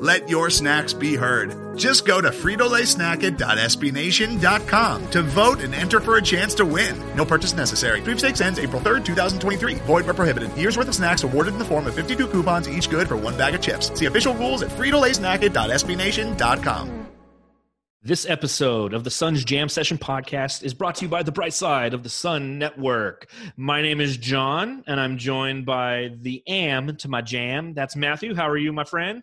Let your snacks be heard. Just go to fritolaysnacket.sbnation.com to vote and enter for a chance to win. No purchase necessary. Sweepstakes ends April 3rd, 2023. Void where prohibited. Year's worth of snacks awarded in the form of 52 coupons, each good for one bag of chips. See official rules at fritolaysnacket.sbnation.com. This episode of the Suns Jam Session podcast is brought to you by the Bright Side of the Sun Network. My name is John, and I'm joined by the AM to my jam. That's Matthew. How are you, my friend?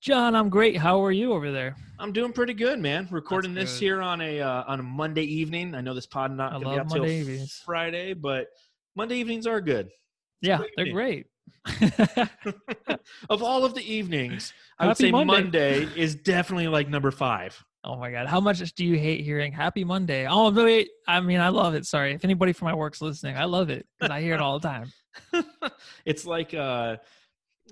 John, I'm great. How are you over there? I'm doing pretty good, man. Recording this here on a uh, on a Monday evening. I know this pod not I gonna be out till evenings. Friday, but Monday evenings are good. Yeah, great they're great. of all of the evenings, I would say Monday. Monday is definitely like number five. oh my god, how much do you hate hearing "Happy Monday"? Oh wait, I mean, I love it. Sorry, if anybody from my work's listening, I love it because I hear it all the time. it's like uh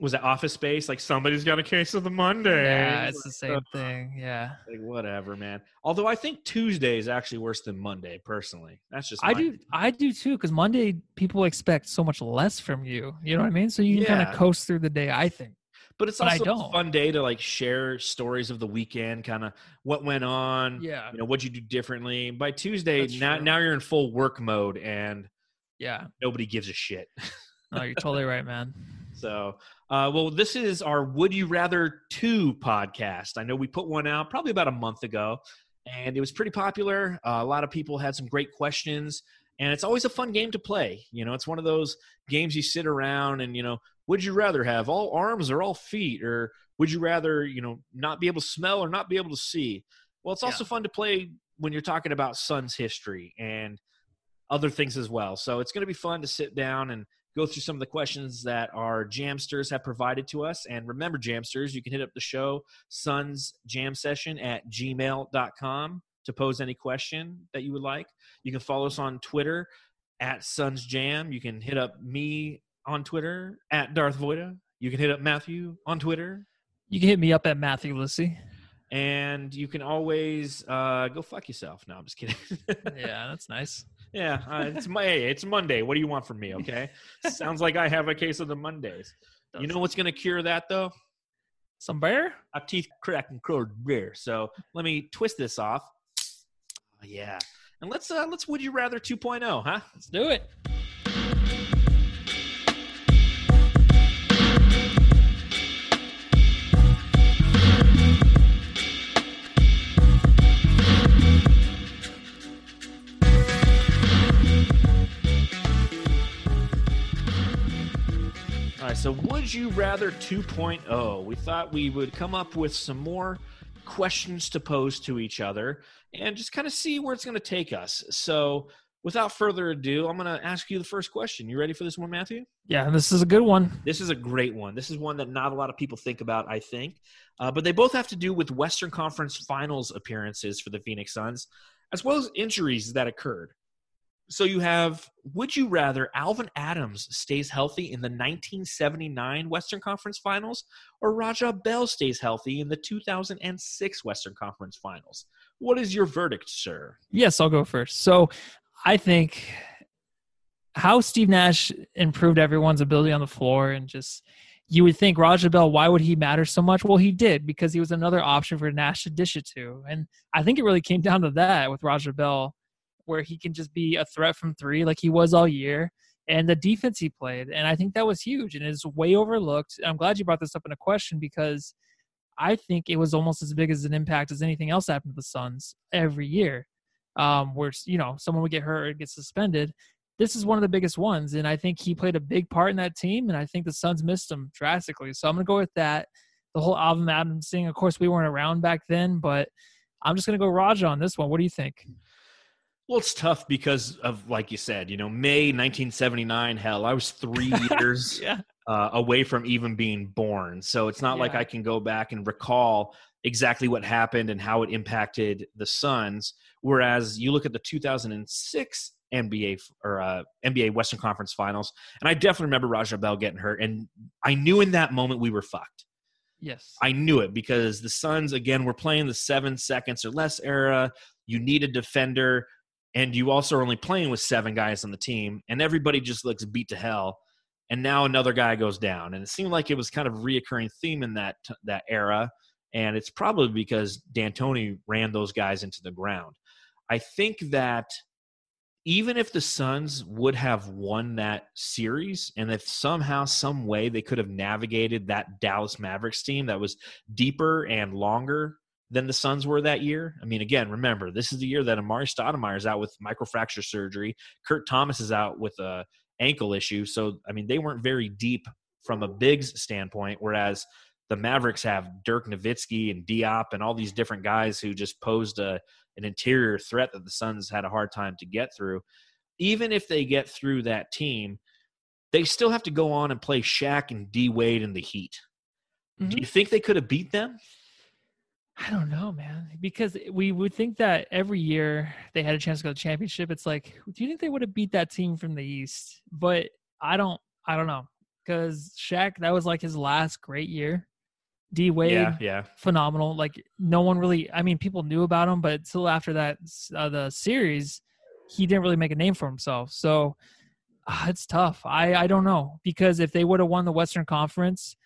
was it office space like somebody's got a case of the monday Yeah, it's the same uh, thing. Yeah, like whatever man although i think tuesday is actually worse than monday personally that's just I do. I do too. Because Monday people expect so much less from you. You know what I mean? So you can kind of coast through the day. I think. but it's but also a don't. fun day to like share stories of the weekend kind of what went on Yeah. you know what'd you do differently by tuesday That's now true. now you're in full work mode and Yeah. nobody gives a shit No, you're totally right, man. So, uh, well, this is our Would You Rather 2 podcast. I know we put one out probably about a month ago, and it was pretty popular. Uh, a lot of people had some great questions, and it's always a fun game to play. You know, it's one of those games you sit around and, you know, would you rather have all arms or all feet? Or would you rather, you know, not be able to smell or not be able to see? Well, it's also fun to play when you're talking about Suns history and other things as well. So it's going to be fun to sit down and go through some of the questions that our jamsters have provided to us. And remember, jamsters, you can hit up the show Suns Jam Session at gmail.com to pose any question that you would like. You can follow us on Twitter at Suns Jam. You can hit up me on Twitter at Darth Voida. You can hit up Matthew on Twitter. You can hit me up at Matthew Lissy. And you can always uh, go fuck yourself. No, I'm just kidding. Yeah, that's nice. Yeah, uh, it's my hey, it's Monday. What do you want from me? Okay, sounds like I have a case of the Mondays. You know what's going to cure that though? Some bear? A teeth crack and curled beer. So let me twist this off. Oh, yeah, and let's uh let's would you rather 2.0, huh? Let's do it. So would you rather 2.0? We thought we would come up with some more questions to pose to each other and just kind of see where it's going to take us. So, without further ado, I'm going to ask you the first question. You ready for this one, Matthew? Yeah, this is a good one. This is a great one. This is one that not a lot of people think about, I think. Uh, but they both have to do with Western Conference Finals appearances for the Phoenix Suns, as well as injuries that occurred. So you have would you rather Alvan Adams stays healthy in the 1979 Western Conference Finals or Raja Bell stays healthy in the 2006 Western Conference Finals? What is your verdict, sir? Yes, I'll go first. So I think how Steve Nash improved everyone's ability on the floor and just you would think Raja Bell, why would he matter so much? Well, he did because he was another option for Nash to dish it to. And I think it really came down to that with Raja Bell, where he can just be a threat from three like he was all year. And the defense he played. And I think that was huge and is way overlooked. I'm glad you brought this up in a question because I think it was almost as big as an impact as anything else happened to the Suns every year. Um, where you know someone would get hurt or get suspended. This is one of the biggest ones, and I think he played a big part in that team. And I think the Suns missed him drastically. So I'm gonna go with that. The whole Alvan Adams thing. Of course, we weren't around back then, but I'm just gonna go Raja on this one. What do you think? Well, it's tough because of, like you said, you know, May 1979. Hell, I was three years Yeah, uh, away from even being born. So it's not like I can go back and recall exactly what happened and how it impacted the Suns. Whereas you look at the 2006 NBA or uh, NBA Western Conference Finals, and I definitely remember Raja Bell getting hurt, and I knew in that moment we were fucked. Yes. I knew it because the Suns again were playing the seven seconds or less era. You need a defender, and you also are only playing with seven guys on the team, and everybody just looks beat to hell. And now another guy goes down, and it seemed like it was kind of a reoccurring theme in that that era. And it's probably because D'Antoni ran those guys into the ground. I think that even if the Suns would have won that series, and if somehow, some way they could have navigated that Dallas Mavericks team that was deeper and longer than the Suns were that year. I mean, again, remember this is the year that Amar'e Stoudemire is out with microfracture surgery. Kurt Thomas is out with a ankle issue. So, I mean, they weren't very deep from a bigs standpoint, whereas the Mavericks have Dirk Nowitzki and Diop and all these different guys who just posed a an interior threat that the Suns had a hard time to get through. Even if they get through that team, they still have to go on and play Shaq and D Wade in the Heat. Do Mhm. you think they could have beat them? I don't know, man. Because we would think that every year they had a chance to go to the championship. It's like, do you think they would have beat that team from the East? But I don't. I don't know. Because Shaq, that was like his last great year. D Wade, Yeah, yeah. phenomenal. Like no one really. I mean, people knew about him, but until after that, uh, the series, he didn't really make a name for himself. So uh, it's tough. I I don't know because if they would have won the Western Conference,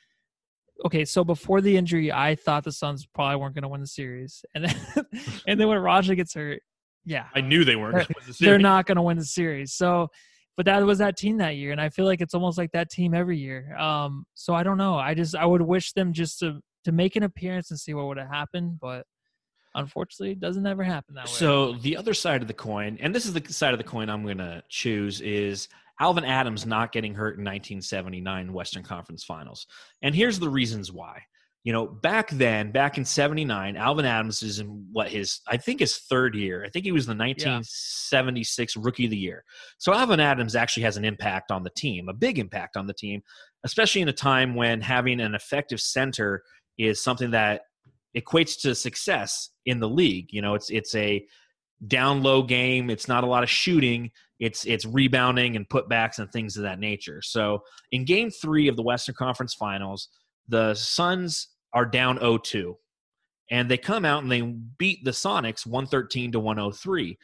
okay. So before the injury, I thought the Suns probably weren't going to win the series, and then and then when Raja gets hurt, yeah, I knew they weren't. The they're not going to win the series. So, but that was that team that year, and I feel like it's almost like that team every year. Um, so I don't know. I just I would wish them just to to make an appearance and see what would have happened, but unfortunately, it doesn't ever happen that way. So the other side of the coin, and this is the side of the coin I'm going to choose, is Alvan Adams not getting hurt in 1979 Western Conference Finals. And here's the reasons why. You know, back then, back in '79, Alvan Adams is in what his, I think his third year. I think he was the 1976 Rookie of the Year. So Alvan Adams actually has an impact on the team, a big impact on the team, especially in a time when having an effective center is something that equates to success in the league. You know, it's it's a down low game. It's not a lot of shooting. It's it's rebounding and putbacks and things of that nature. So in game three of the Western Conference Finals, the Suns are down 0-2. And they come out and they beat the Sonics 113 to 103.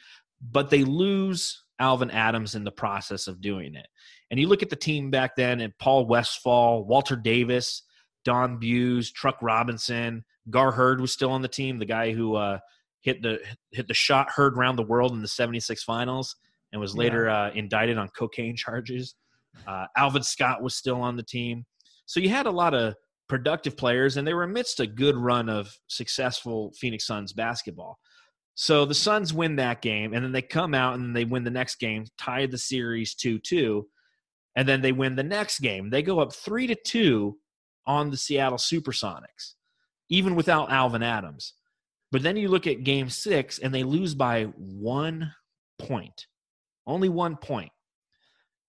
But they lose Alvan Adams in the process of doing it. And you look at the team back then and Paul Westphal, Walter Davis, Don Buse, Truck Robinson, Gar Heard was still on the team, the guy who uh, hit the hit the shot heard around the world in the 76 finals and was later uh, indicted on cocaine charges. Uh, Alvin Scott was still on the team. So you had a lot of productive players, and they were amidst a good run of successful Phoenix Suns basketball. So the Suns win that game, and then they come out and they win the next game, tie the series 2 2, and then they win the next game. They go up 3 to 2 on the Seattle Supersonics, even without Alvan Adams. But then you look at game six, and they lose by one point, only one point.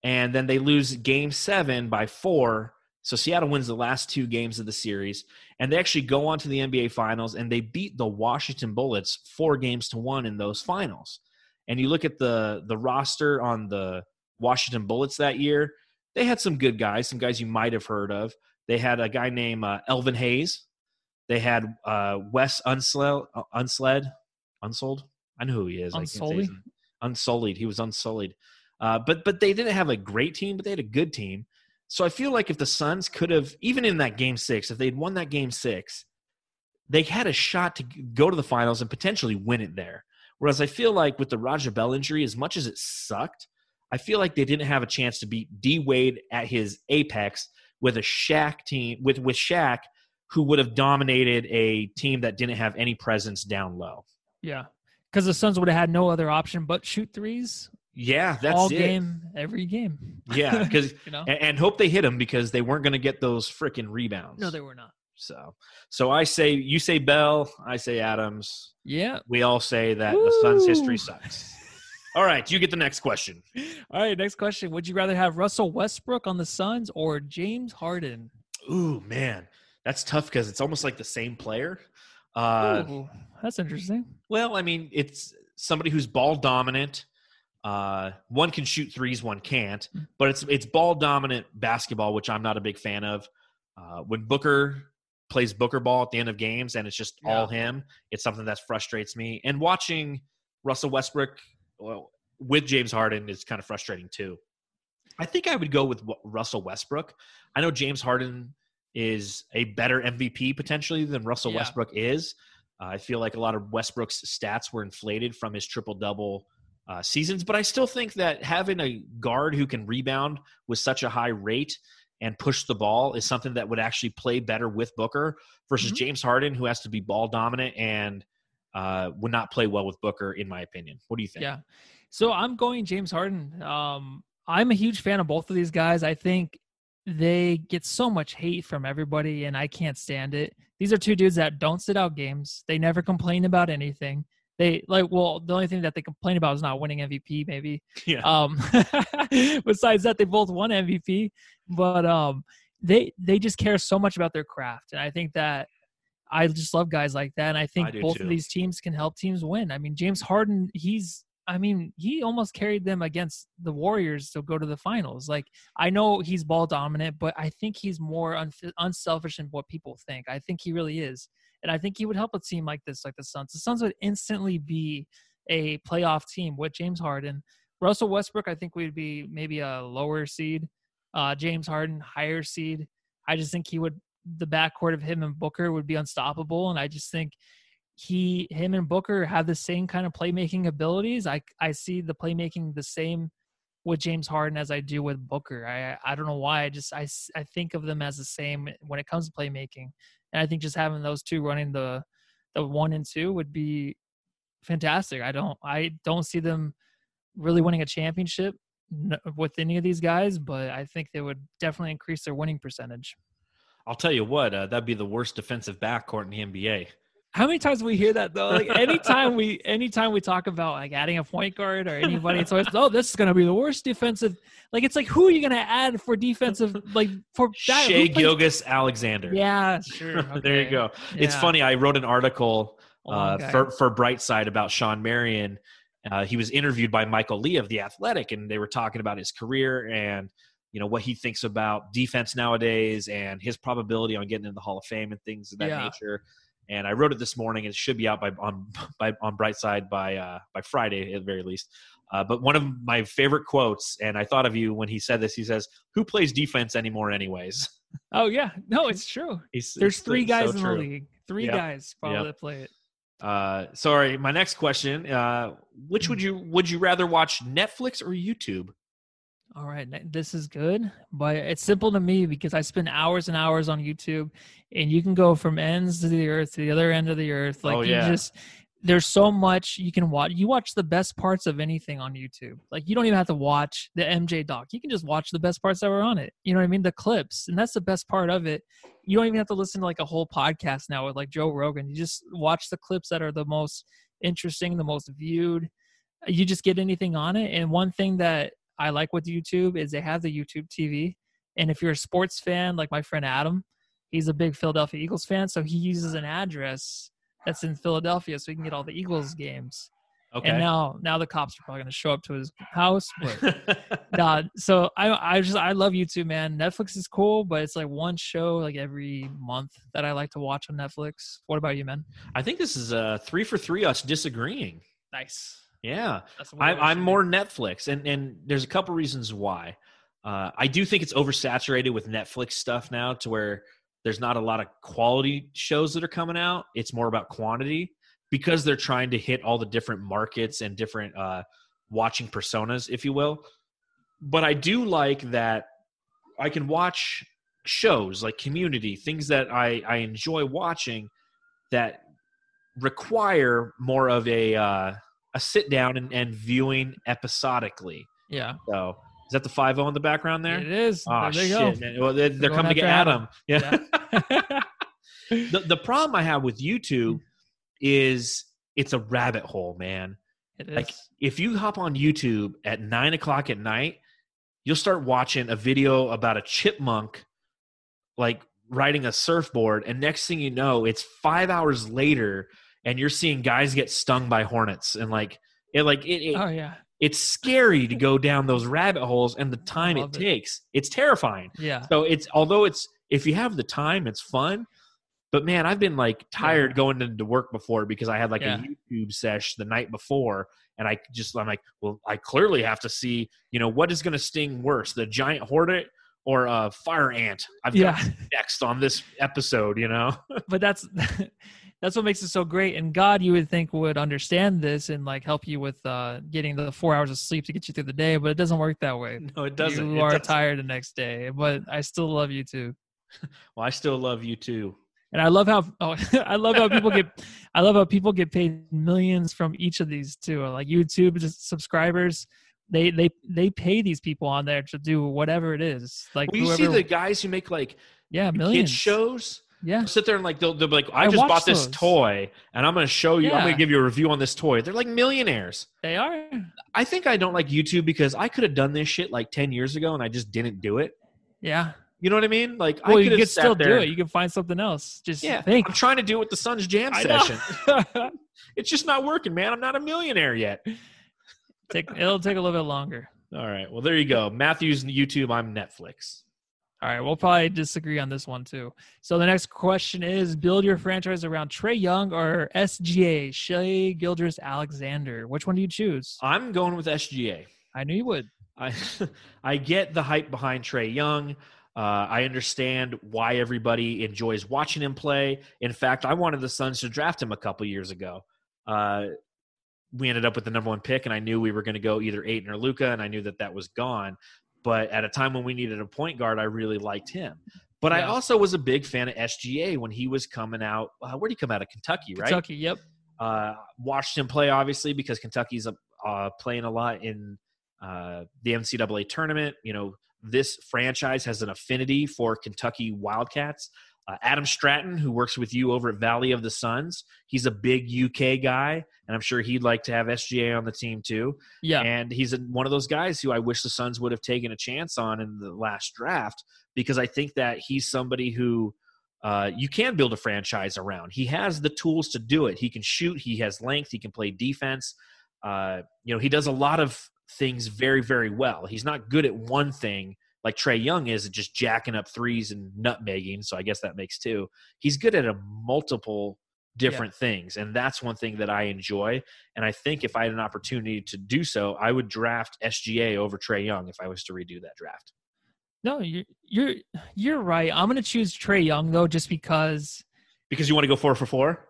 And then they lose game seven by four. So Seattle wins the last two games of the series, and they actually go on to the NBA Finals, and they beat the Washington Bullets four games to one in those finals. And you look at the the roster on the Washington Bullets that year; they had some good guys, some guys you might have heard of. They had a guy named uh, Elvin Hayes. They had uh, Wes Unsled, uh, Unsled, Unsold. I know who he is. I can't say his Unsullied? Unsullied. He was unsullied. Uh, but but they didn't have a great team, but they had a good team. So I feel like if the Suns could have, even in that game six, if they'd won that game six, they had a shot to go to the finals and potentially win it there. Whereas I feel like with the Raja Bell injury, as much as it sucked, I feel like they didn't have a chance to beat D Wade at his apex with a Shaq team with with Shaq, who would have dominated a team that didn't have any presence down low. yeah, because the Suns would have had no other option but shoot threes Yeah, that's all it. game, every game. Yeah, because you know, and, and hope they hit them because they weren't going to get those freaking rebounds. no, they were not. So, so I say you say Bell, I say Adams. Yeah, We all say that the Suns' history sucks. All right, you get the next question. All right, next question. Would you rather have Russell Westbrook on the Suns or James Harden? Ooh, man, that's tough because it's almost like the same player. Uh, Ooh, that's interesting. well, I mean, it's somebody who's ball dominant. Uh, one can shoot threes, one can't, but it's it's ball dominant basketball, which I'm not a big fan of. Uh, when Booker plays Booker ball at the end of games and it's just all him, it's something that frustrates me. And watching Russell Westbrook well, with James Harden is kind of frustrating too. I think I would go with Russell Westbrook. I know James Harden is a better MVP potentially than Russell Yeah. Westbrook is. Uh, I feel like a lot of Westbrook's stats were inflated from his triple double uh, seasons, but I still think that having a guard who can rebound with such a high rate and push the ball is something that would actually play better with Booker versus Mhm. James Harden, who has to be ball dominant and uh, would not play well with Booker, in my opinion. What do you think? Yeah. So I'm going James Harden. Um, I'm a huge fan of both of these guys. I think they get so much hate from everybody, and I can't stand it. These are two dudes that don't sit out games. They never complain about anything. They like well, the only thing that they complain about is not winning MVP, maybe. Yeah. Um, besides that, they both won MVP, but um, they they just care so much about their craft, and I think that I just love guys like that, and I think I both too. of these teams can help teams win. I mean, James Harden, he's I mean, he almost carried them against the Warriors to go to the finals. Like, I know he's ball dominant, but I think he's more unf- unselfish than what people think. I think he really is. And I think he would help a team like this, like the Suns. The Suns would instantly be a playoff team with James Harden. Russell Westbrook, I think we'd be maybe a lower seed. Uh, James Harden, higher seed. I just think he would, the backcourt of him and Booker would be unstoppable. And I just think he him and Booker have the same kind of playmaking abilities. I I see the playmaking the same with James Harden as I do with Booker. I I don't know why. I just I I think of them as the same when it comes to playmaking. And I think just having those two running the the one and two would be fantastic. I don't I don't see them really winning a championship with any of these guys, but I think they would definitely increase their winning percentage. I'll tell you what, uh, that'd be the worst defensive backcourt in the NBA. How many times we hear that though? Like anytime we anytime we talk about like adding a point guard or anybody, it's always oh this is gonna be the worst defensive. Like it's like who are you gonna add for defensive like for that? who Shea Gilgis Alexander. Yeah, sure. there you okay. go. It's funny. I wrote an article Long uh, guy. for for Brightside about Shawn Marion. Uh, he was interviewed by Michael Lee of the Athletic, and they were talking about his career and you know what he thinks about defense nowadays and his probability on getting in the Hall of Fame and things of that Yeah. nature. And I wrote it this morning. It should be out by on by on Brightside by uh, by Friday at the very least. Uh, but one of my favorite quotes, and I thought of you when he said this. He says, "Who plays defense anymore, anyways?" Oh yeah, no, it's true. He's, There's it's three so guys in true. the league. Three Yep. guys probably Yep. that play it. Uh, sorry, my next question: uh, Which would you would you rather watch, Netflix or YouTube? All right, this is good, but it's simple to me because I spend hours and hours on YouTube, and you can go from ends to the earth to the other end of the earth. Like Oh, you yeah. just, there's so much you can watch. You watch the best parts of anything on YouTube. Like you don't even have to watch the MJ doc. You can just watch the best parts that were on it. You know what I mean? The clips, and that's the best part of it. You don't even have to listen to like a whole podcast now with like Joe Rogan. You just watch the clips that are the most interesting, the most viewed. You just get anything on it. And one thing that I like with YouTube is they have the YouTube TV. And if you're a sports fan, like my friend Adam, he's a big Philadelphia Eagles fan. So he uses an address that's in Philadelphia so he can get all the Eagles games. Okay. And now now the cops are probably gonna show up to his house. But nah, so I I just I love YouTube, man. Netflix is cool, but it's like one show like every month that I like to watch on Netflix. What about you, man? I think this is a three for three. Us disagreeing. Nice. Yeah, That's the way I, I'm more Netflix, and and there's a couple reasons why. Uh, I do think it's oversaturated with Netflix stuff now, to where there's not a lot of quality shows that are coming out. It's more about quantity because they're trying to hit all the different markets and different uh, watching personas, if you will. But I do like that I can watch shows like Community, things that I I enjoy watching that require more of a uh, a sit down and, and viewing episodically. Yeah. So is that the five zero in the background there? It is. Oh there they shit! Man. Well, they're, they're coming to get after Adam. Yeah. go. the the problem I have with YouTube is it's a rabbit hole, man. It is. Like if you hop on YouTube at nine o'clock at night, you'll start watching a video about a chipmunk like riding a surfboard, and next thing you know, it's five hours later, and you're seeing guys get stung by hornets, and like it, like it, it oh yeah, it's scary to go down those rabbit holes, and the time it it. takes, it's terrifying. yeah. So it's although it's if you have the time, it's fun. But man, I've been like tired going into work before because I had like Yeah. a YouTube sesh the night before, and I just I'm like, well, I clearly have to see, you know, what is going to sting worse, the giant hornet or a fire ant? I've got Yeah, next on this episode, you know. but that's that's what makes it so great. And God, you would think would understand this and like help you with uh, getting the four hours of sleep to get you through the day, but it doesn't work that way. No, it doesn't. You It are doesn't. tired the next day, but I still love you too. Well, I still love you too. And I love how oh, I love how people get I love how people get paid millions from each of these too. Like YouTube just subscribers, they they they pay these people on there to do whatever it is. Like Well, you whoever, see the guys who make like yeah kids millions shows. Yeah, sit there and like they'll, they'll be like, I, I just bought this those. toy and I'm going to show you. I'm going to give you a review on this toy. They're like millionaires. they are. I think I don't like YouTube because I could have done this shit like 10 years ago and I just didn't do it. Yeah. You know what I mean? Like I Well, could have could still do it. You can find something else. Just Yeah, think. I'm trying to do it with the Suns Jam I session. it's just not working, man. I'm not a millionaire yet. take it'll take a little bit longer. All right. Well, there you go. Matthew's YouTube. I'm Netflix. All right, we'll probably disagree on this one too. So the next question is: Build your franchise around Trae Young or SGA, Shai Gildress Alexander. Which one do you choose? I'm going with SGA. I knew you would. I I get the hype behind Trae Young. Uh, I understand why everybody enjoys watching him play. In fact, I wanted the Suns to draft him a couple years ago. Uh, we ended up with the number one pick, and I knew we were going to go either Ayton or Luka, and I knew that that was gone. But at a time when we needed a point guard, I really liked him. But I also was a big fan of SGA when he was coming out. Uh, where did he come out of Kentucky? Right. Kentucky. Yep. Uh, watched him play obviously because Kentucky's uh, playing a lot in uh, the NCAA tournament. You know, this franchise has an affinity for Kentucky Wildcats. Uh, Adam Stratton, who works with you over at Valley of the Suns, he's a big UK guy, and I'm sure he'd like to have SGA on the team too. Yeah. And he's a, one of those guys who I wish the Suns would have taken a chance on in the last draft because I think that he's somebody who uh, you can build a franchise around. He has the tools to do it. He can shoot. He has length. He can play defense. Uh, you know, he does a lot of things very, very well. He's not good at one thing like Trae Young is just jacking up threes and nutmegging. So I guess that makes two. He's good at a multiple different things, and that's one thing that I enjoy. And I think if I had an opportunity to do so, I would draft SGA over Trae Young if I was to redo that draft. No, you're you're you're right. I'm gonna choose Trey Young though, just because Because you want to go four for four?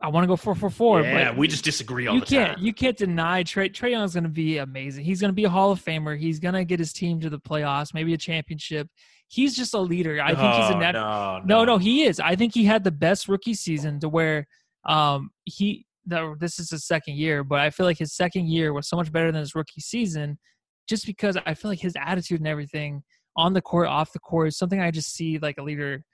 I want to go four for four. yeah, but we just disagree all you the can't time. you can't deny Trae Trae Young's going to be amazing. He's going to be a Hall of Famer. He's going to get his team to the playoffs, maybe a championship. He's just a leader. I think he's a Oh, nat- no, no, no, he is. I think he had the best rookie season to where um he no, this is his second year, but I feel like his second year was so much better than his rookie season just because I feel like his attitude and everything on the court, off the court is something I just see like a leader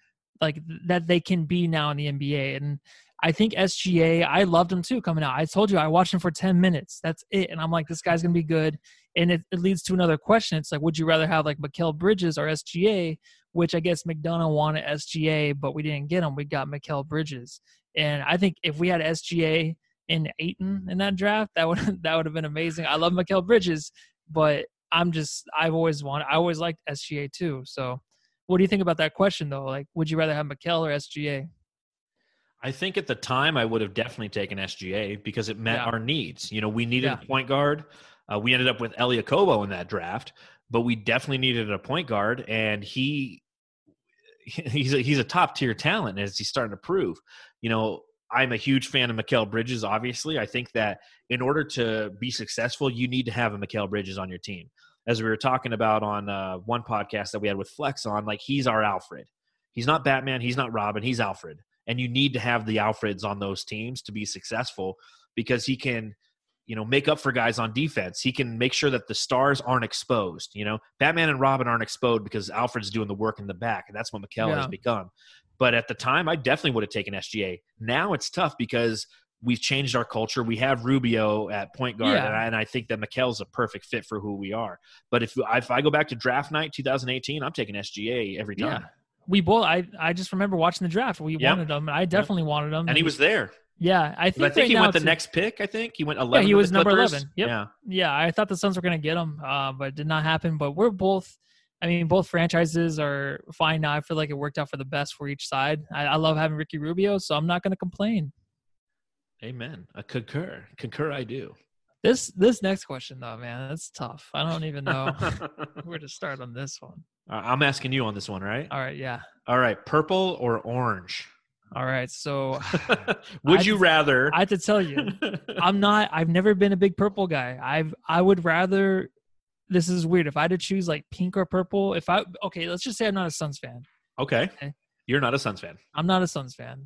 like that they can be now in the NBA. And I think SGA, I loved him too coming out. I told you I watched him for 10 minutes. That's it. And I'm like, this guy's gonna be good. And it, it leads to another question. It's like, would you rather have like Mikal Bridges or SGA? Which I guess McDonough wanted SGA, but we didn't get him. We got Mikal Bridges. And I think if we had SGA and Ayton in that draft, that would that would have been amazing. I love Mikal Bridges, but I'm just I've always wanted I always liked SGA too. So what do you think about that question though? Like, would you rather have Mikal or SGA? I think at the time I would have definitely taken SGA because it met Yeah. our needs. You know, we needed Yeah. a point guard. Uh, we ended up with Elie Okobo in that draft, but we definitely needed a point guard, and he he's a, he's a top tier talent as he's starting to prove. You know, I'm a huge fan of Mikal Bridges. Obviously, I think that in order to be successful, you need to have a Mikal Bridges on your team. As we were talking about on uh, one podcast that we had with Flex on, like he's our Alfred. He's not Batman. He's not Robin. He's Alfred and you need to have the Alfreds on those teams to be successful because he can, you know, make up for guys on defense. He can make sure that the stars aren't exposed. You know, Batman and Robin aren't exposed because Alfred's doing the work in the back, and that's what Mikal has become. But at the time, I definitely would have taken SGA. Now it's tough because we've changed our culture. We have Rubio at point guard, Yeah. and, I, and I think that Mikal's a perfect fit for who we are. But if if I go back to draft night 2018, I'm taking SGA every Yeah. We both. I I just remember watching the draft. We Yep. wanted him. I definitely wanted him. And he was there. Yeah, I think. I think right he went the next pick. I think he went 11. Yeah, he was number Clippers. 11. Yep. Yeah. Yeah, I thought the Suns were going to get him, uh, but it did not happen. But we're both. I mean, both franchises are fine now. I feel like it worked out for the best for each side. I, I love having Ricky Rubio, so I'm not going to complain. Amen. I concur. Concur. I do. This this next question though, man, that's tough. I don't even know where to start on this one. Uh, I'm asking you on this one, right? All right, yeah. All right. Purple or orange? All right, so Would I you just- rather? I have to tell you, I'm not. I've never been a big purple guy. I've. I would rather. This is weird. If I had to choose like pink or purple, if I okay, let's just say I'm not a Suns fan. okay. Okay. You're not a Suns fan. I'm not a Suns fan.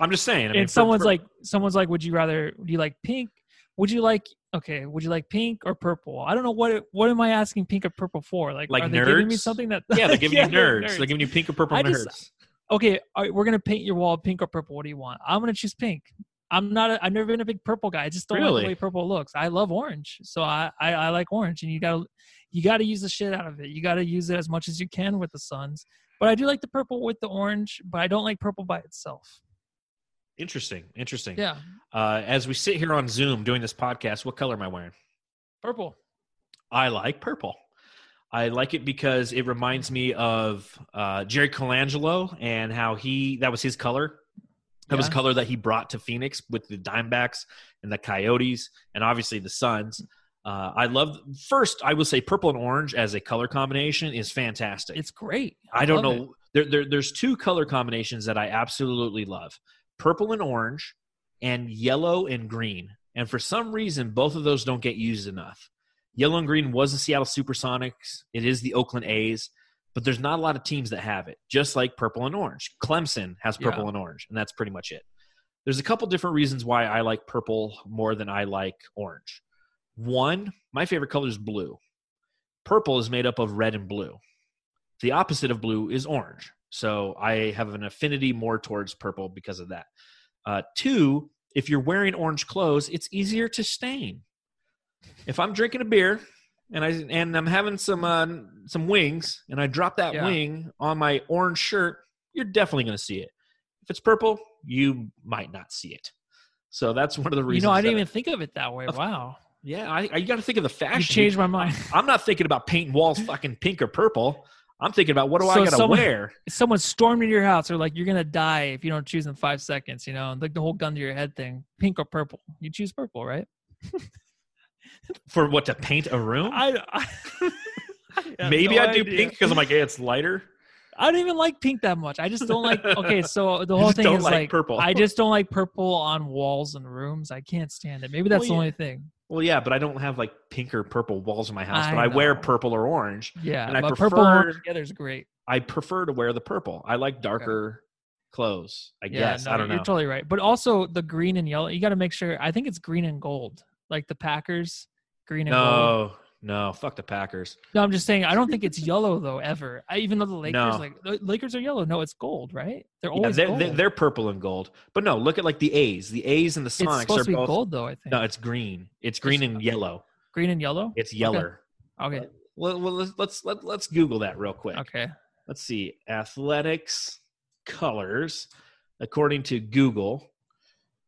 I'm just saying. I mean, and someone's for- like, someone's like, would you rather? Do you like pink? Would you like? Okay, would you like pink or purple? I don't know what. it- What am I asking pink or purple for? Like, Like are they giving me something that? yeah, they're giving Yeah, you they're nerds. They're giving you pink or purple I nerds. just- okay, right, we're gonna paint your wall pink or purple. What do you want? I'm gonna choose pink. I'm not. A, I've never been a big purple guy. I just don't like the way purple looks. I love orange, so I, I I like orange, and you gotta you gotta use the shit out of it. You gotta use it as much as you can with the Suns. But I do like the purple with the orange, but I don't like purple by itself. Interesting. Interesting. Yeah, Uh, as we sit here on Zoom doing this podcast, what color am I wearing? purple. I like purple. I like it because it reminds me of uh, Jerry Colangelo and how he that was his color. That was Yeah. a color that he brought to Phoenix with the Diamondbacks and the Coyotes and obviously the Suns. Uh, I love first. I will say purple and orange as a color combination is fantastic. It's great. I don't know. There, there, there's two color combinations that I absolutely love: purple and orange, and yellow and green. And for some reason, both of those don't get used enough. Yellow and green was the Seattle SuperSonics. It is the Oakland A's, but there's not a lot of teams that have it. Just like purple and orange, Clemson has purple Yeah. and orange, and that's pretty much it. There's a couple different reasons why I like purple more than I like orange. One, my favorite color is blue. Purple is made up of red and blue. The opposite of blue is orange. So I have an affinity more towards purple because of that. Uh, two, if you're wearing orange clothes, it's easier to stain. If I'm drinking a beer and I and I'm having some uh, some wings and I drop that Yeah. wing on my orange shirt, you're definitely going to see it. If it's purple, you might not see it. So that's one of the reasons. You know, I didn't even think of it that way. Of- Wow, yeah, I, I got to think of the fashion. you changed my mind. I'm not thinking about painting walls fucking pink or purple. I'm thinking about what do I So got to someone- wear? someone stormed into your house or like you're gonna die if you don't choose in five seconds you know like the whole gun to your head thing pink or purple you choose purple right For what to paint a room? i, I, I Maybe no I'd do idea. pink because I'm like, hey, it's lighter. i don't even like pink that much i just don't like okay so the whole thing is like like purple. i just don't like purple on walls and rooms i can't stand it maybe that's Well, the yeah. only thing Well, yeah, but I don't have like pink or purple walls in my house, but I I wear purple or orange. yeah And I purple prefer- orange together is great I prefer to wear the purple. I like darker clothes. I yeah guess. no, I don't know. you're totally right but also the green and yellow you got to make sure i think it's green and gold like the packers green and gold no, fuck the Packers. No, I'm just saying. I don't think it's yellow though ever. I, even though the Lakers, No. like the Lakers are yellow. No, it's gold, right? They're Yeah, always they're, gold. they're, they're purple and gold. But no, look at like the A's. The A's and the it's Sonics supposed are to be both. gold though. I think. No, it's green. It's green and yellow. green and yellow. It's yeller. Okay. Well, well let's let's let, let's Google that real quick. Okay. Let's see. Athletics colors, according to Google,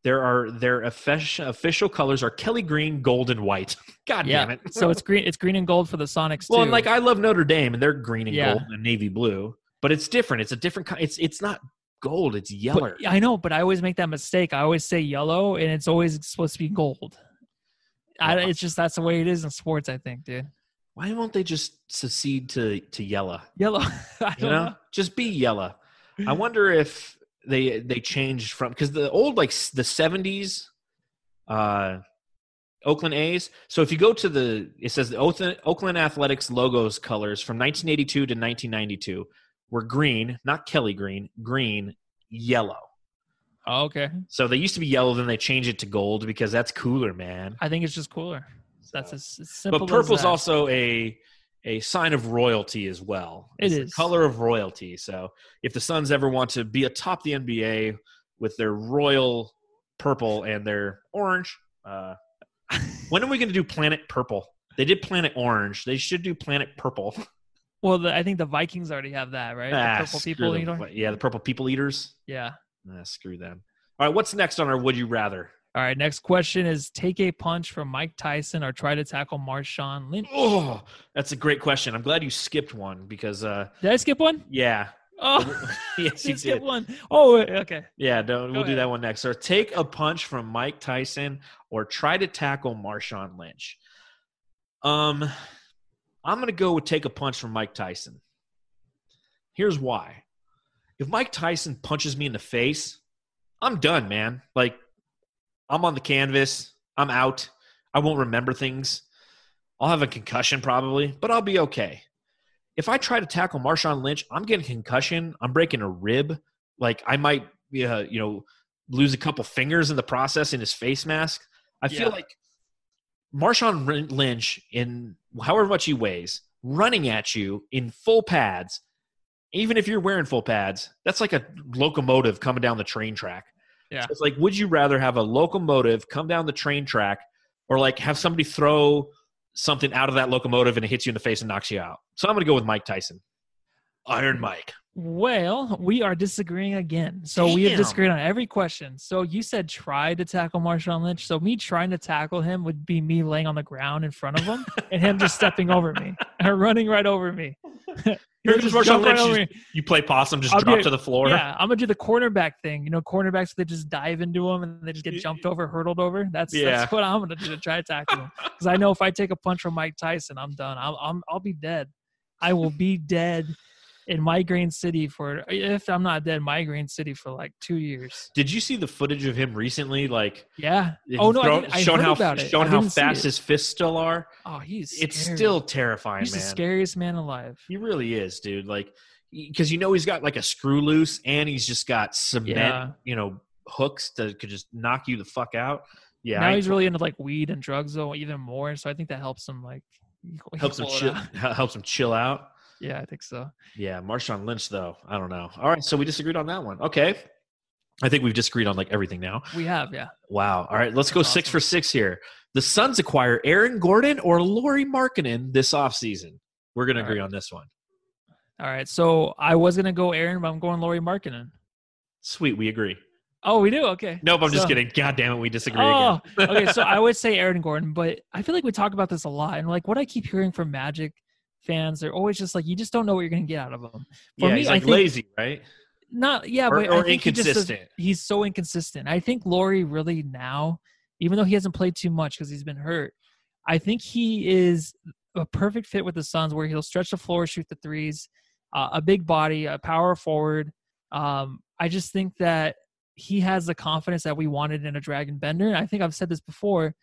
there are their official official colors are Kelly green, gold, and white. God Yeah. damn it! So it's green. It's green and gold for the Sonics well, too. and like I love Notre Dame, and they're green and Yeah. gold and navy blue, but it's different. It's a different. It's it's not gold. It's But- yeller. I know, but I always make that mistake. I always say yellow, and it's always supposed to be gold. I, it's just that's the way it is in sports. I think, dude. Why won't they just secede to to yellow? Yellow. You don't know, just be yellow. I wonder if they they changed from because the old like the seventies, uh, Oakland A's. So if you go to the, it says the Oakland, Athletics logos colors from 1982 to 1992 were green, not Kelly green, green, yellow. Oh, okay. So they used to be yellow, then they changed it to gold because that's cooler, man. I think it's just cooler. That's So- as, as simple. but purple's also a a sign of royalty as well. It It's the color of royalty. So if the Suns ever want to be atop the NBA with their royal purple and they're orange. Uh, when are we going to do Planet Purple? They did Planet Orange. They should do Planet Purple. Well, the, I think the Vikings already have that, right? The Ah, purple people. Yeah, the purple people eaters. Yeah. Ah, screw them. All right, what's next on our Would You Rather? All right. Next question is: Take a punch from Mike Tyson or try to tackle Marshawn Lynch. Oh, that's a great question. I'm glad you skipped one because, uh, Did I skip one? yeah, Oh, yes, you did one. Oh, okay. Yeah, don't, we'll do that one next. So take a punch from Mike Tyson or try to tackle Marshawn Lynch. Um, I'm going to go with take a punch from Mike Tyson. Here's why. If Mike Tyson punches me in the face, I'm done, man. Like, I'm on the canvas. I'm out. I won't remember things. I'll have a concussion probably, but I'll be okay. If I try to tackle Marshawn Lynch, I'm getting concussion. I'm breaking a rib. Like I might, uh, you know, lose a couple fingers in the process in his face mask. I feel Yeah. like Marshawn Lynch, in however much he weighs, running at you in full pads, even if you're wearing full pads, that's like a locomotive coming down the train track. Yeah. So it's like, would you rather have a locomotive come down the train track or like have somebody throw something out of that locomotive and it hits you in the face and knocks you out? So I'm going to go with Mike Tyson. Iron Mike. Well, we are disagreeing again. So we have disagreed on every question. So you said try to tackle Marshawn Lynch. So me trying to tackle him would be me laying on the ground in front of him and him just stepping over me or running right over me. You're just just Marshawn Lynch, you- You play possum, just I'll drop a- to the floor. Yeah, I'm gonna do the cornerback thing. You know, cornerbacks they just dive into them and they just get jumped over, hurdled over. That's Yeah. that's what I'm gonna do to try to tackle him. Because I know if I take a punch from Mike Tyson, I'm done. I'm, I'm I'll be dead. I will be dead in Migraine City for if I'm not dead, Migraine City for like two years. Did you see the footage of him recently? Like, Yeah. Oh no, I, throw- didn't, I showing heard how about it. showing I how fast his fists still are. Oh, he's It's scary. still terrifying, he's man. the scariest man alive. He really is, dude. Like, because you know he's got like a screw loose, and he's just got cement, Yeah. you know, hooks that could just knock you the fuck out. Yeah, now I- he's really into like weed and drugs though, even more. So I think that helps him like helps him chill, helps him chill out. Yeah, I think so. Yeah, Marshawn Lynch, though, I don't know. All right, so we disagreed on that one. Okay, I think we've disagreed on like everything now. We have, yeah. Wow. All right, let's go That's six awesome. for six here. The Suns acquire Aaron Gordon or Lauri Markkanen this offseason. We're going to agree right. on this one. All right. So I was gonna go Aaron, but I'm going Lauri Markkanen. Sweet, we agree. Oh, we do? Okay. Nope, I'm just kidding. God damn it, we disagree Oh, again. okay. So I would say Aaron Gordon, but I feel like we talk about this a lot. And like what I keep hearing from Magic fans, they're always just like, you just don't know what you're gonna get out of them. For yeah, me, he's like think- lazy, right? Not yeah, Or, but or think he just inconsistent. he's so inconsistent. I think Lauri really now, even though he hasn't played too much because he's been hurt, I think he is a perfect fit with the Suns where he'll stretch the floor, shoot the threes, uh, a big body, a power forward. Um, I just think that he has the confidence that we wanted in a Dragan Bender. And I think I've said this before.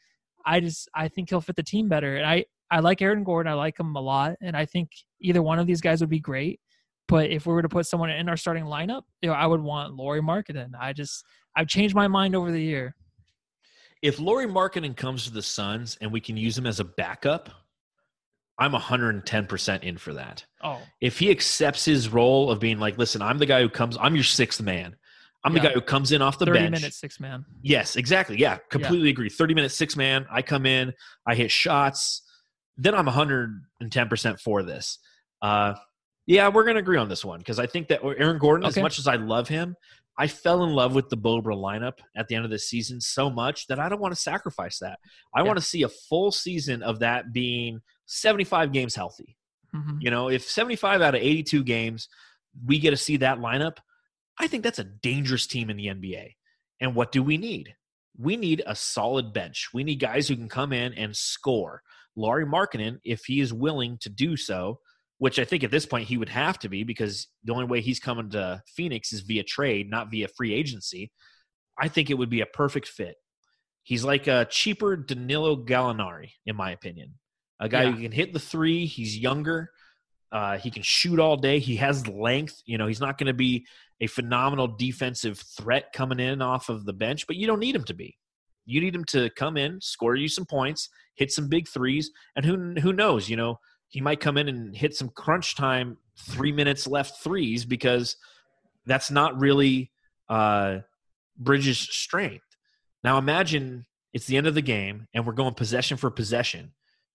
I just I think he'll fit the team better. And I I like Aaron Gordon. I like him a lot, and I think either one of these guys would be great. But if we were to put someone in our starting lineup, you know, I would want Lauri Markkanen. I just I've changed my mind over the year. if Lauri Markkanen comes to the Suns and we can use him as a backup, I'm 110% in for that. Oh, If he accepts his role of being like, listen, I'm the guy who comes, I'm your sixth man. I'm the guy who comes in off the 30 bench. minutes, six man. Yes, exactly. Yeah, completely agree. 30 minutes, six man. I come in, I hit shots. Then I'm 110% for this. Uh, yeah, we're going to agree on this one because I think that Aaron Gordon, as much as I love him, I fell in love with the Bobra lineup at the end of the season so much that I don't want to sacrifice that. I Yeah. want to see a full season of that being 75 games healthy. hmm You know, if 75 out of 82 games we get to see that lineup, I think that's a dangerous team in the NBA. And what do we need? We need a solid bench. We need guys who can come in and score. Lauri Markkanen, if he is willing to do so, which I think at this point he would have to be because the only way he's coming to Phoenix is via trade, not via free agency. I think it would be a perfect fit. He's like a cheaper Danilo Gallinari, in my opinion. A guy Yeah. who can hit the three. He's younger. Uh, he can shoot all day. He has length. You know, he's not going to be a phenomenal defensive threat coming in off of the bench, but you don't need him to be. You need him to come in, score you some points, hit some big threes, and who who knows? You know, he might come in and hit some crunch time, three minutes left threes because that's not really uh, Bridges' strength. Now imagine it's the end of the game and we're going possession for possession,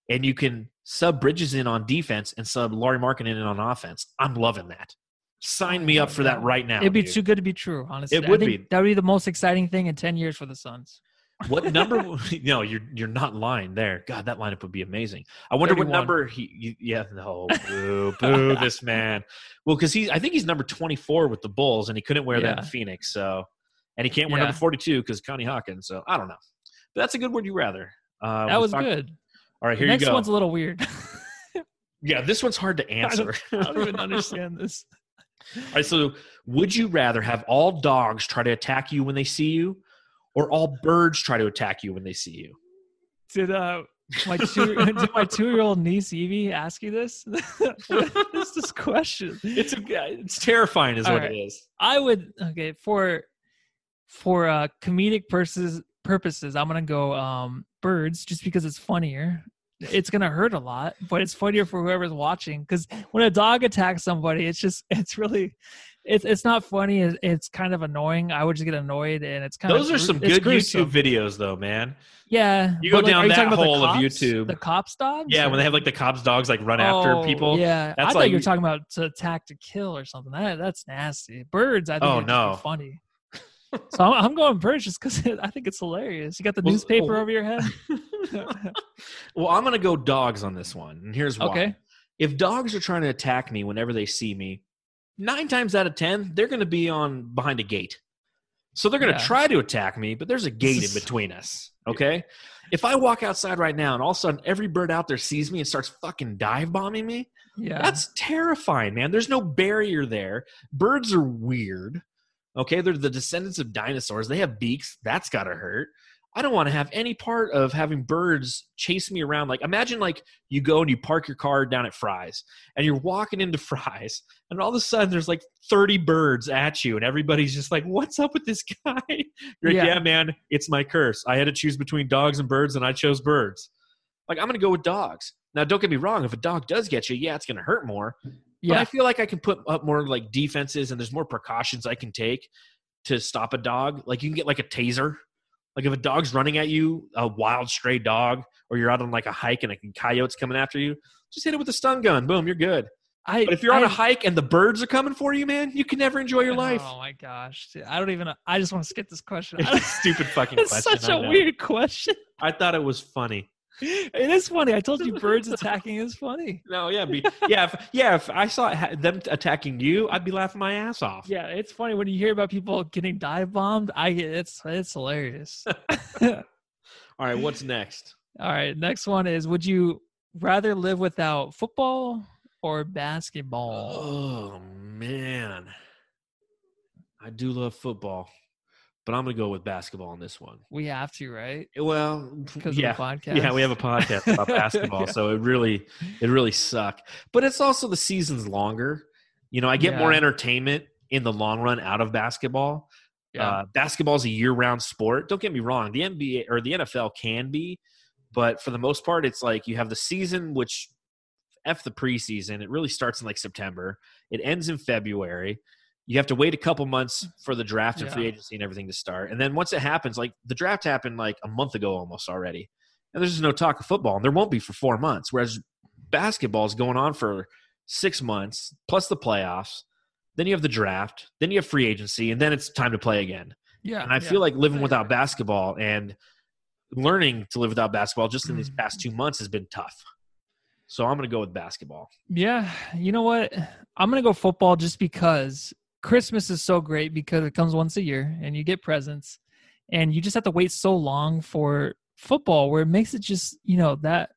and you can sub Bridges in on defense and sub Lauri Markin in on offense. I'm loving that. Sign me up for that right now. It'd be dude. too good to be true, honestly. It would be. That would be the most exciting thing in 10 years for the Suns. What number? no, you're you're not lying there. God, that lineup would be amazing. I wonder what number he. You, yeah, no, boo, boo, this man. Well, because he's, I think he's number 24 with the Bulls, and he couldn't wear that in Phoenix. So, and he can't wear Yeah. number 42 because Connie Hawkins. So I don't know, but that's a good word you rather. Uh, That was talked- good. All right, here next you go. Next one's a little weird. yeah, this one's hard to answer. I don't even understand this. All right, so would you rather have all dogs try to attack you when they see you, or all birds try to attack you when they see you? Did uh my two did my two year old niece Evie ask you this? what is this question? It's a, it's terrifying, is All what right. it is. I would okay for for uh comedic purposes purposes. I'm gonna go um birds just because it's funnier. It's gonna hurt a lot, but it's funnier for whoever's watching. Because when a dog attacks somebody, it's just it's really it's it's not funny. It's, it's kind of annoying. I would just get annoyed, and it's kind Those of are some good gruesome. YouTube videos, though, man. Yeah, You go like, down that hole of? YouTube. The cops dogs. Yeah, when they have like the cops dogs like run after Oh, people. Yeah, I That's thought like- you were talking about to attack to kill or something. That that's nasty. Birds, I think, Oh, no. funny. so I'm, I'm going birds just because I think it's hilarious. You got the Well, newspaper well- over your head. well, I'm gonna go dogs on this one, and here's why. Okay. If dogs are trying to attack me whenever they see me, nine times out of ten, they're gonna be on behind a gate. So they're gonna Yeah. try to attack me, but there's a gate in between us. Okay. If I walk outside right now and all of a sudden every bird out there sees me and starts fucking dive bombing me, Yeah, That's terrifying, man. There's no barrier there. Birds are weird. Okay, they're the descendants of dinosaurs. They have beaks. That's got to hurt. I don't want to have any part of having birds chase me around. Like, imagine like you go and you park your car down at Fry's and you're walking into Fry's, and all of a sudden there's like 30 birds at you, and everybody's just like, What's up with this guy? You're like, Yeah. Yeah, man, it's my curse. I had to choose between dogs and birds, and I chose birds. Like, I'm going to go with dogs. Now, don't get me wrong. If a dog does get you, yeah, it's going to hurt more. But yeah, I feel like I can put up more like defenses and there's more precautions I can take to stop a dog. Like you can get like a taser. Like if a dog's running at you, a wild stray dog, or you're out on like a hike and a coyote's coming after you, just hit it with a stun gun. Boom, you're good. I. But if you're on a a hike and the birds are coming for you, man, you can never enjoy your oh life. Oh my gosh, dude, I don't even. I just want to skip this question. It's a stupid fucking it's question. such a weird question. I thought it was funny. It is funny. I told you birds attacking is funny. No, yeah, be, yeah, if, yeah. If I saw ha- them attacking you, I'd be laughing my ass off. Yeah, it's funny when you hear about people getting dive bombed. I it's it's hilarious. All right, what's next? All right, next one is would you rather live without football or basketball? Oh man, I do love football, but I'm gonna go with basketball on this one. We have to, right? Well, Because yeah, of the podcast. yeah, we have a podcast about basketball, Yeah. so it really, it really suck. But it's also the season's longer. You know, I get more entertainment in the long run out of basketball. Yeah. Uh, basketball is a year-round sport. Don't get me wrong; the NBA or the NFL can be, but for the most part, it's like you have the season, which f the preseason. It really starts in like September. It ends in February. You have to wait a couple months for the draft and free agency and everything to start. And then once it happens, like the draft happened like a month ago almost already, and there's just no talk of football, and there won't be for four months. Whereas basketball is going on for six months plus the playoffs. Then you have the draft. Then you have free agency, and then it's time to play again. yeah. And I yeah. feel like living without basketball and learning to live without basketball just in these Mm. past two months has been tough. So I'm going to go with basketball. Yeah, you know what? I'm gonna go football just because Christmas is so great because it comes once a year and you get presents, and you just have to wait so long for football where it makes it just you know that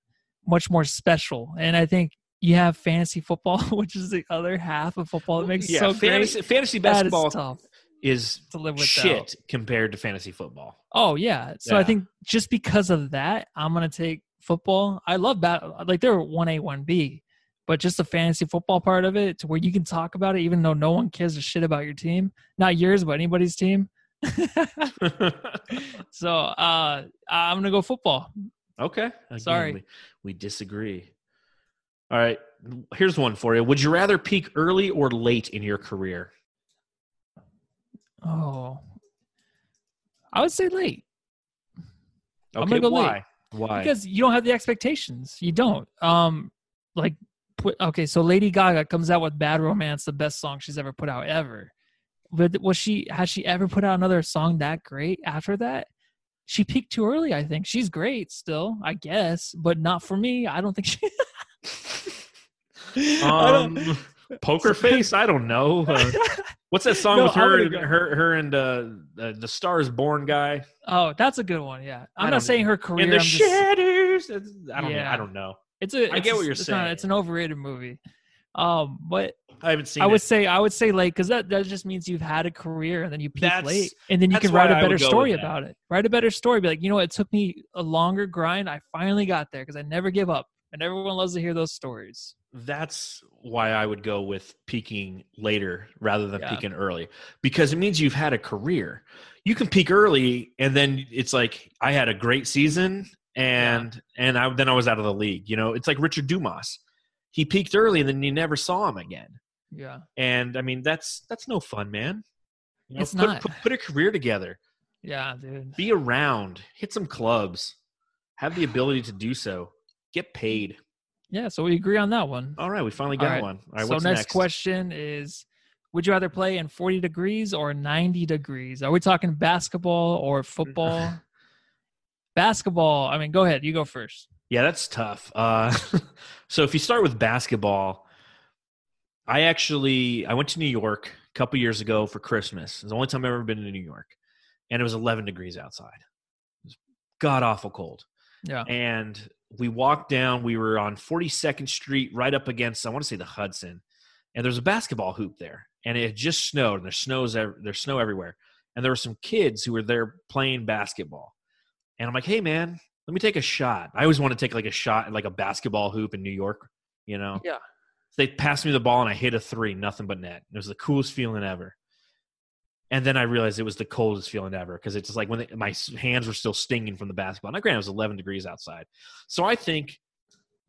much more special. And I think you have fantasy football, which is the other half of football that makes it yeah, so fantasy, great. fantasy That is basketball tough is, to live without. shit compared to fantasy football. Oh yeah. So I think just because of that, I'm gonna take football. I love that. Like they're one A, one B, but just the fantasy football part of it, to where you can talk about it, even though no one cares a shit about your team, not yours, but anybody's team. so uh, I'm gonna go football. okay. Again, Sorry. We, we disagree. All right. Here's one for you. Would you rather peak early or late in your career? Oh, I would say late. I'm Okay, gonna go why? late. Why? because you don't have the expectations. You don't. Um, like put okay. So Lady Gaga comes out with "Bad Romance," the best song she's ever put out ever. But was she has she ever put out another song that great after that? She peaked too early. I think she's great still, I guess, but not for me. I don't think she. Um, poker face. I don't know. Uh, what's that song No, with her? Her, her, and uh, the, the Stars Born guy. oh, that's a good one. Yeah, I'm don't saying her career. In the I'm shadows. It's- I don't. Yeah. I don't know. It's a. I it's get what you're it's not- saying. it's an overrated movie. Um, but I haven't seen. I would it. say I would say late because that, that just means you've had a career and then you peak That's- late and then you can write a better story about it. Write a better story. Be like, you know, what? it took me a longer grind. I finally got there because I never give up, and everyone loves to hear those stories. that's why I would go with peaking later rather than Yeah. peaking early because it means you've had a career. You can peak early and then it's like I had a great season and and I then I was out of the league. You know, it's like Richard Dumas. He peaked early and then you never saw him again. Yeah, And I mean that's that's no fun, man. You know, It's put, not. Put, put a career together. yeah, dude. Be around. Hit some clubs. Have the ability to do so. Get paid. Yeah, so we agree on that one. All right, we finally got right. one. All right, so next, next? question is: Would you rather play in 40 degrees or 90 degrees? Are we talking basketball or football? Basketball. I mean, go ahead. You go first. Yeah, that's tough. Uh, so if you start with basketball, I actually I went to New York a couple years ago for Christmas. It's the only time I've ever been to New York, and it was 11 degrees outside. It was god awful cold. Yeah. And we walked down. We were on 42nd Street, right up against I want to say the Hudson, and there's a basketball hoop there, and it just snowed, and there's snows there's snow everywhere, and there were some kids who were there playing basketball, and I'm like, hey man, let me take a shot. I always want to take like a shot at like a basketball hoop in New York, you know. Yeah. They passed me the ball and I hit a three, nothing but net. It was the coolest feeling ever. And then I realized it was the coldest feeling ever because it's just like when they, my hands were still stinging from the basketball. Now, granted, it was 11 degrees outside. So I think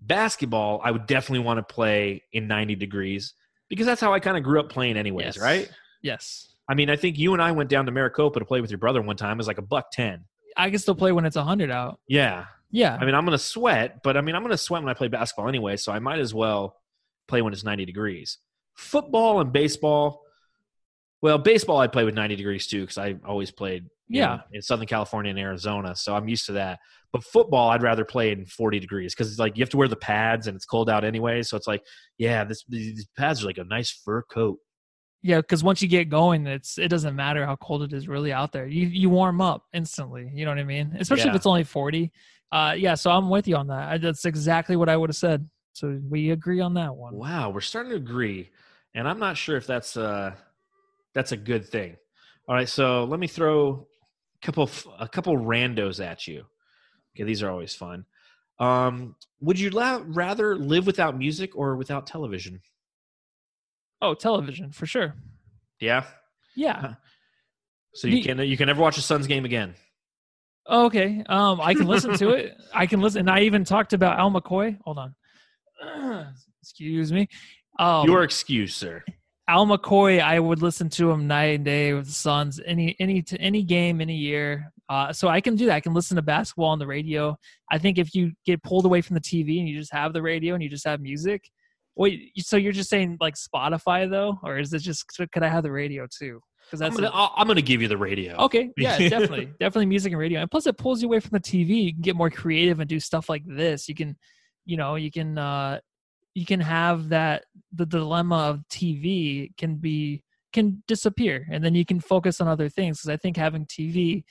basketball, I would definitely want to play in 90 degrees because that's how I kind of grew up playing, anyways, Yes. right? Yes. I mean, I think you and I went down to Maricopa to play with your brother one time. It was like a buck 10. I can still play when it's 100 out. Yeah. Yeah. I mean, I'm going to sweat, but I mean, I'm going to sweat when I play basketball anyway, so I might as well play when it's 90 degrees. Football and baseball, well, baseball I play with 90 degrees too because I always played Yeah. know, in Southern California and Arizona, so I'm used to that. But football, I'd rather play in 40 degrees because it's like you have to wear the pads and it's cold out anyway. So it's like, yeah, this these pads are like a nice fur coat. Yeah, because once you get going, it's it doesn't matter how cold it is really out there. You you warm up instantly. You know what I mean? Especially Yeah. if it's only forty. Uh, yeah. So I'm with you on that. I, that's exactly what I would have said. So we agree on that one. Wow, we're starting to agree, and I'm not sure if that's uh that's a good thing. All right, so let me throw a couple a couple randos at you. Okay, these are always fun. Um, would you la- rather live without music or without television? Oh, television for sure. Yeah, Yeah. so you Ye- can you can never watch a Suns game again. Oh, okay. Um, I can listen to it. I can listen. And I even talked about Al McCoy. Hold on. Excuse me. Um, Your excuse, sir. Al McCoy, I would listen to him night and day with the Suns, any any to any game, any year. Uh, so I can do that. I can listen to basketball on the radio. I think if you get pulled away from the TV and you just have the radio and you just have music, wait. So you're just saying like Spotify though, or is it just could I have the radio too? Because I'm that's gonna, I'll- I'm gonna give you the radio. okay. Yeah, definitely, definitely music and radio. And plus, it pulls you away from the TV. You can get more creative and do stuff like this. You can, you know, you can uh, you can have that the dilemma of TV can be can disappear and then you can focus on other things because I think having TV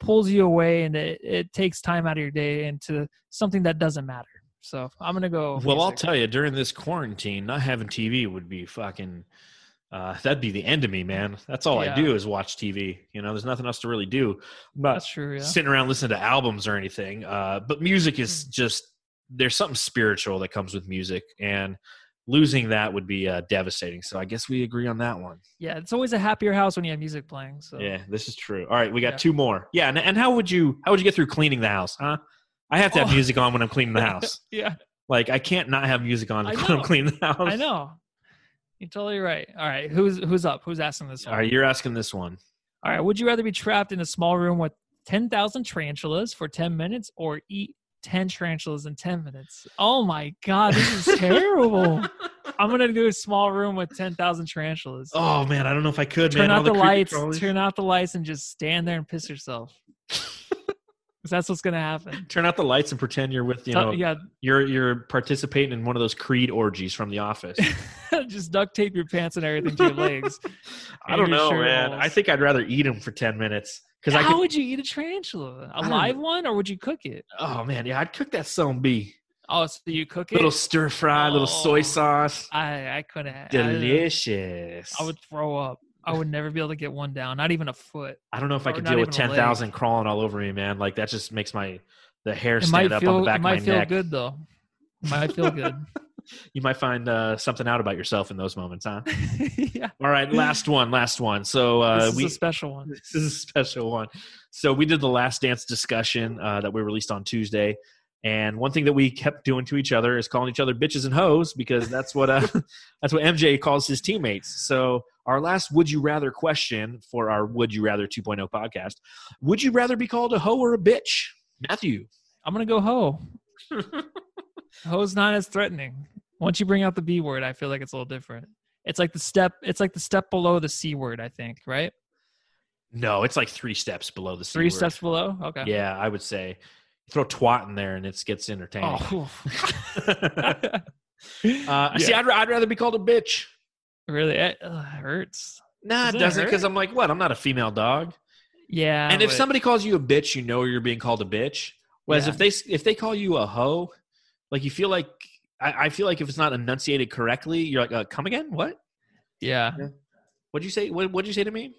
pulls you away and it, it takes time out of your day into something that doesn't matter. So I'm gonna go. Well, I'll tell you, during this quarantine, not having TV would be fucking. Uh, that'd be the end of me, man. That's all I do is watch TV. You know, there's nothing else to really do. I'm not That's true. Yeah. sitting around listening to albums or anything. Uh, but music is Hmm. just there's something spiritual that comes with music, and losing that would be uh, devastating. So I guess we agree on that one. Yeah, it's always a happier house when you have music playing. So Yeah, this is true. All right, we got Yeah. two more. Yeah, and, and how would you how would you get through cleaning the house, huh? I have to have Oh. music on when I'm cleaning the house. yeah. Like I can't not have music on when I'm cleaning the house. I know. You're totally right. All right, who's who's up? Who's asking this one? All right, you're asking this one. All right, would you rather be trapped in a small room with 10,000 tarantulas for 10 minutes or eat 10 tarantulas in 10 minutes. Oh my God, this is terrible. I'm going to do a small room with 10,000 tarantulas. Oh man, I don't know if I could. turn man. Out the, creepy lights, crawlies. turn out the lights, and just stand there and piss yourself. That's what's going to happen. Turn out the lights and pretend you're with you know yeah, you're you're participating in one of those Creed orgies from The Office. just duct tape your pants and everything to your legs. I don't know, man. holes. I think I'd rather eat them for ten minutes because I How could. would you eat a tarantula? A live one, or would you cook it? Oh man, yeah, I'd cook that some bee. Oh, so you cook it? Little stir fry, little soy Oh. sauce. I I couldn't. I- Delicious. I would throw up. I would never be able to get one down, not even a foot. I don't know if I could deal with ten leg. crawling all over me, man. Like that just makes my the hair It stand up feel. on the back of my might feel neck. good though. It might feel good. You might find uh, something out about yourself in those moments, huh? yeah. All right, last one, last one. So uh, this is we a special one. this is a special one. So we did the last dance discussion uh, that we released on Tuesday, and one thing that we kept doing to each other is calling each other bitches and hoes because that's what uh, that's what MJ calls his teammates. So our last would you rather question for our would you rather 2.0 podcast: Would you rather be called a hoe or a bitch? Matthew. I'm gonna go hoe hoe's not as threatening. Once you bring out the B word, I feel like it's a little different. It's like the step. It's like the step below the C word. I think. Right. No, it's like three steps below the C Three word. steps below. Okay. Yeah, I would say throw twat in there and it gets entertaining. Oh. uh, See, I'd, I'd rather be called a bitch. Really? It, it hurts. Nah, it Doesn't it doesn't hurt? because I'm like, what? I'm not a female dog. Yeah. and if but- somebody calls you a bitch, you know you're being called a bitch. Whereas Yeah. if they if they call you a hoe, like you feel like I, I feel like if it's not enunciated correctly, you're like, uh, come again? What? Yeah. What'd you say? What What'd you say to me?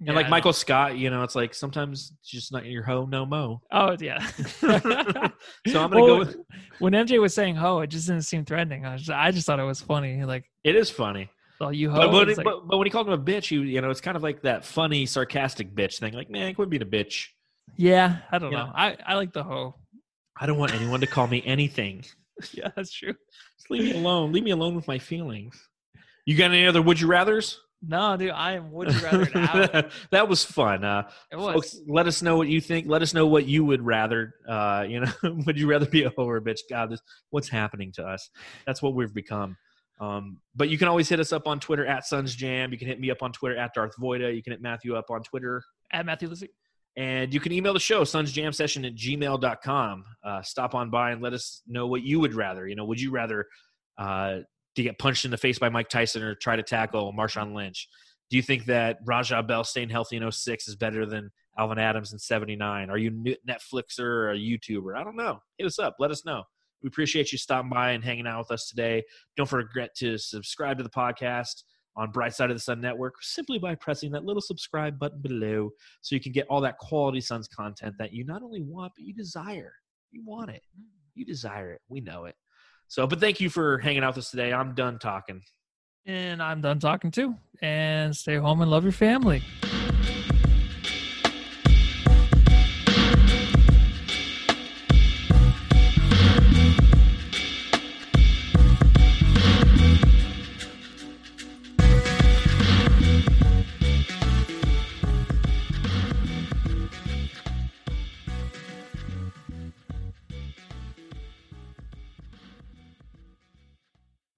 yeah, And like I Michael Scott, you know, it's like sometimes it's just not your hoe, no mo. Oh yeah. So I'm gonna go Well, with when MJ was saying "ho," it just didn't seem threatening. I just, I just thought it was funny. Like, it is funny. Oh, you ho. But, but, like, but, but when he called him a bitch, you you know, it's kind of like that funny, sarcastic bitch thing. Like, man, quit being a bitch. yeah, I don't you know. know. I, I like the ho. I don't want anyone to call me anything. Yeah, that's true. Just leave me alone. Leave me alone with my feelings. You got any other would you rather's? No, dude, I am. Would you rather now? that was fun. Uh, It was. folks, let us know what you think. Let us know what you would rather. Uh, you know, would you rather be a hoe or a bitch? God, this what's happening to us. That's what we've become. Um, but you can always hit us up on Twitter at Suns Jam. You can hit me up on Twitter at Darth Voida. You can hit Matthew up on Twitter At Matthew Lizzie. And you can email the show, sunsjamsession at gmail.com. Uh, stop on by and let us know what you would rather. You know, would you rather uh, to get punched in the face by Mike Tyson or try to tackle Marshawn Lynch? Do you think that Raja Bell staying healthy in 06 is better than Alvan Adams in 79? Are you Netflixer or a YouTuber? I don't know. Hit us up. Let us know. We appreciate you stopping by and hanging out with us today. Don't forget to subscribe to the podcast on Bright Side of the Sun Network simply by pressing that little subscribe button below so you can get all that quality Suns content that you not only want, but you desire. You want it. Mm-hmm. You desire it. We know it. So, but thank you for hanging out with us today. I'm done talking. And I'm done talking too. And stay home and love your family.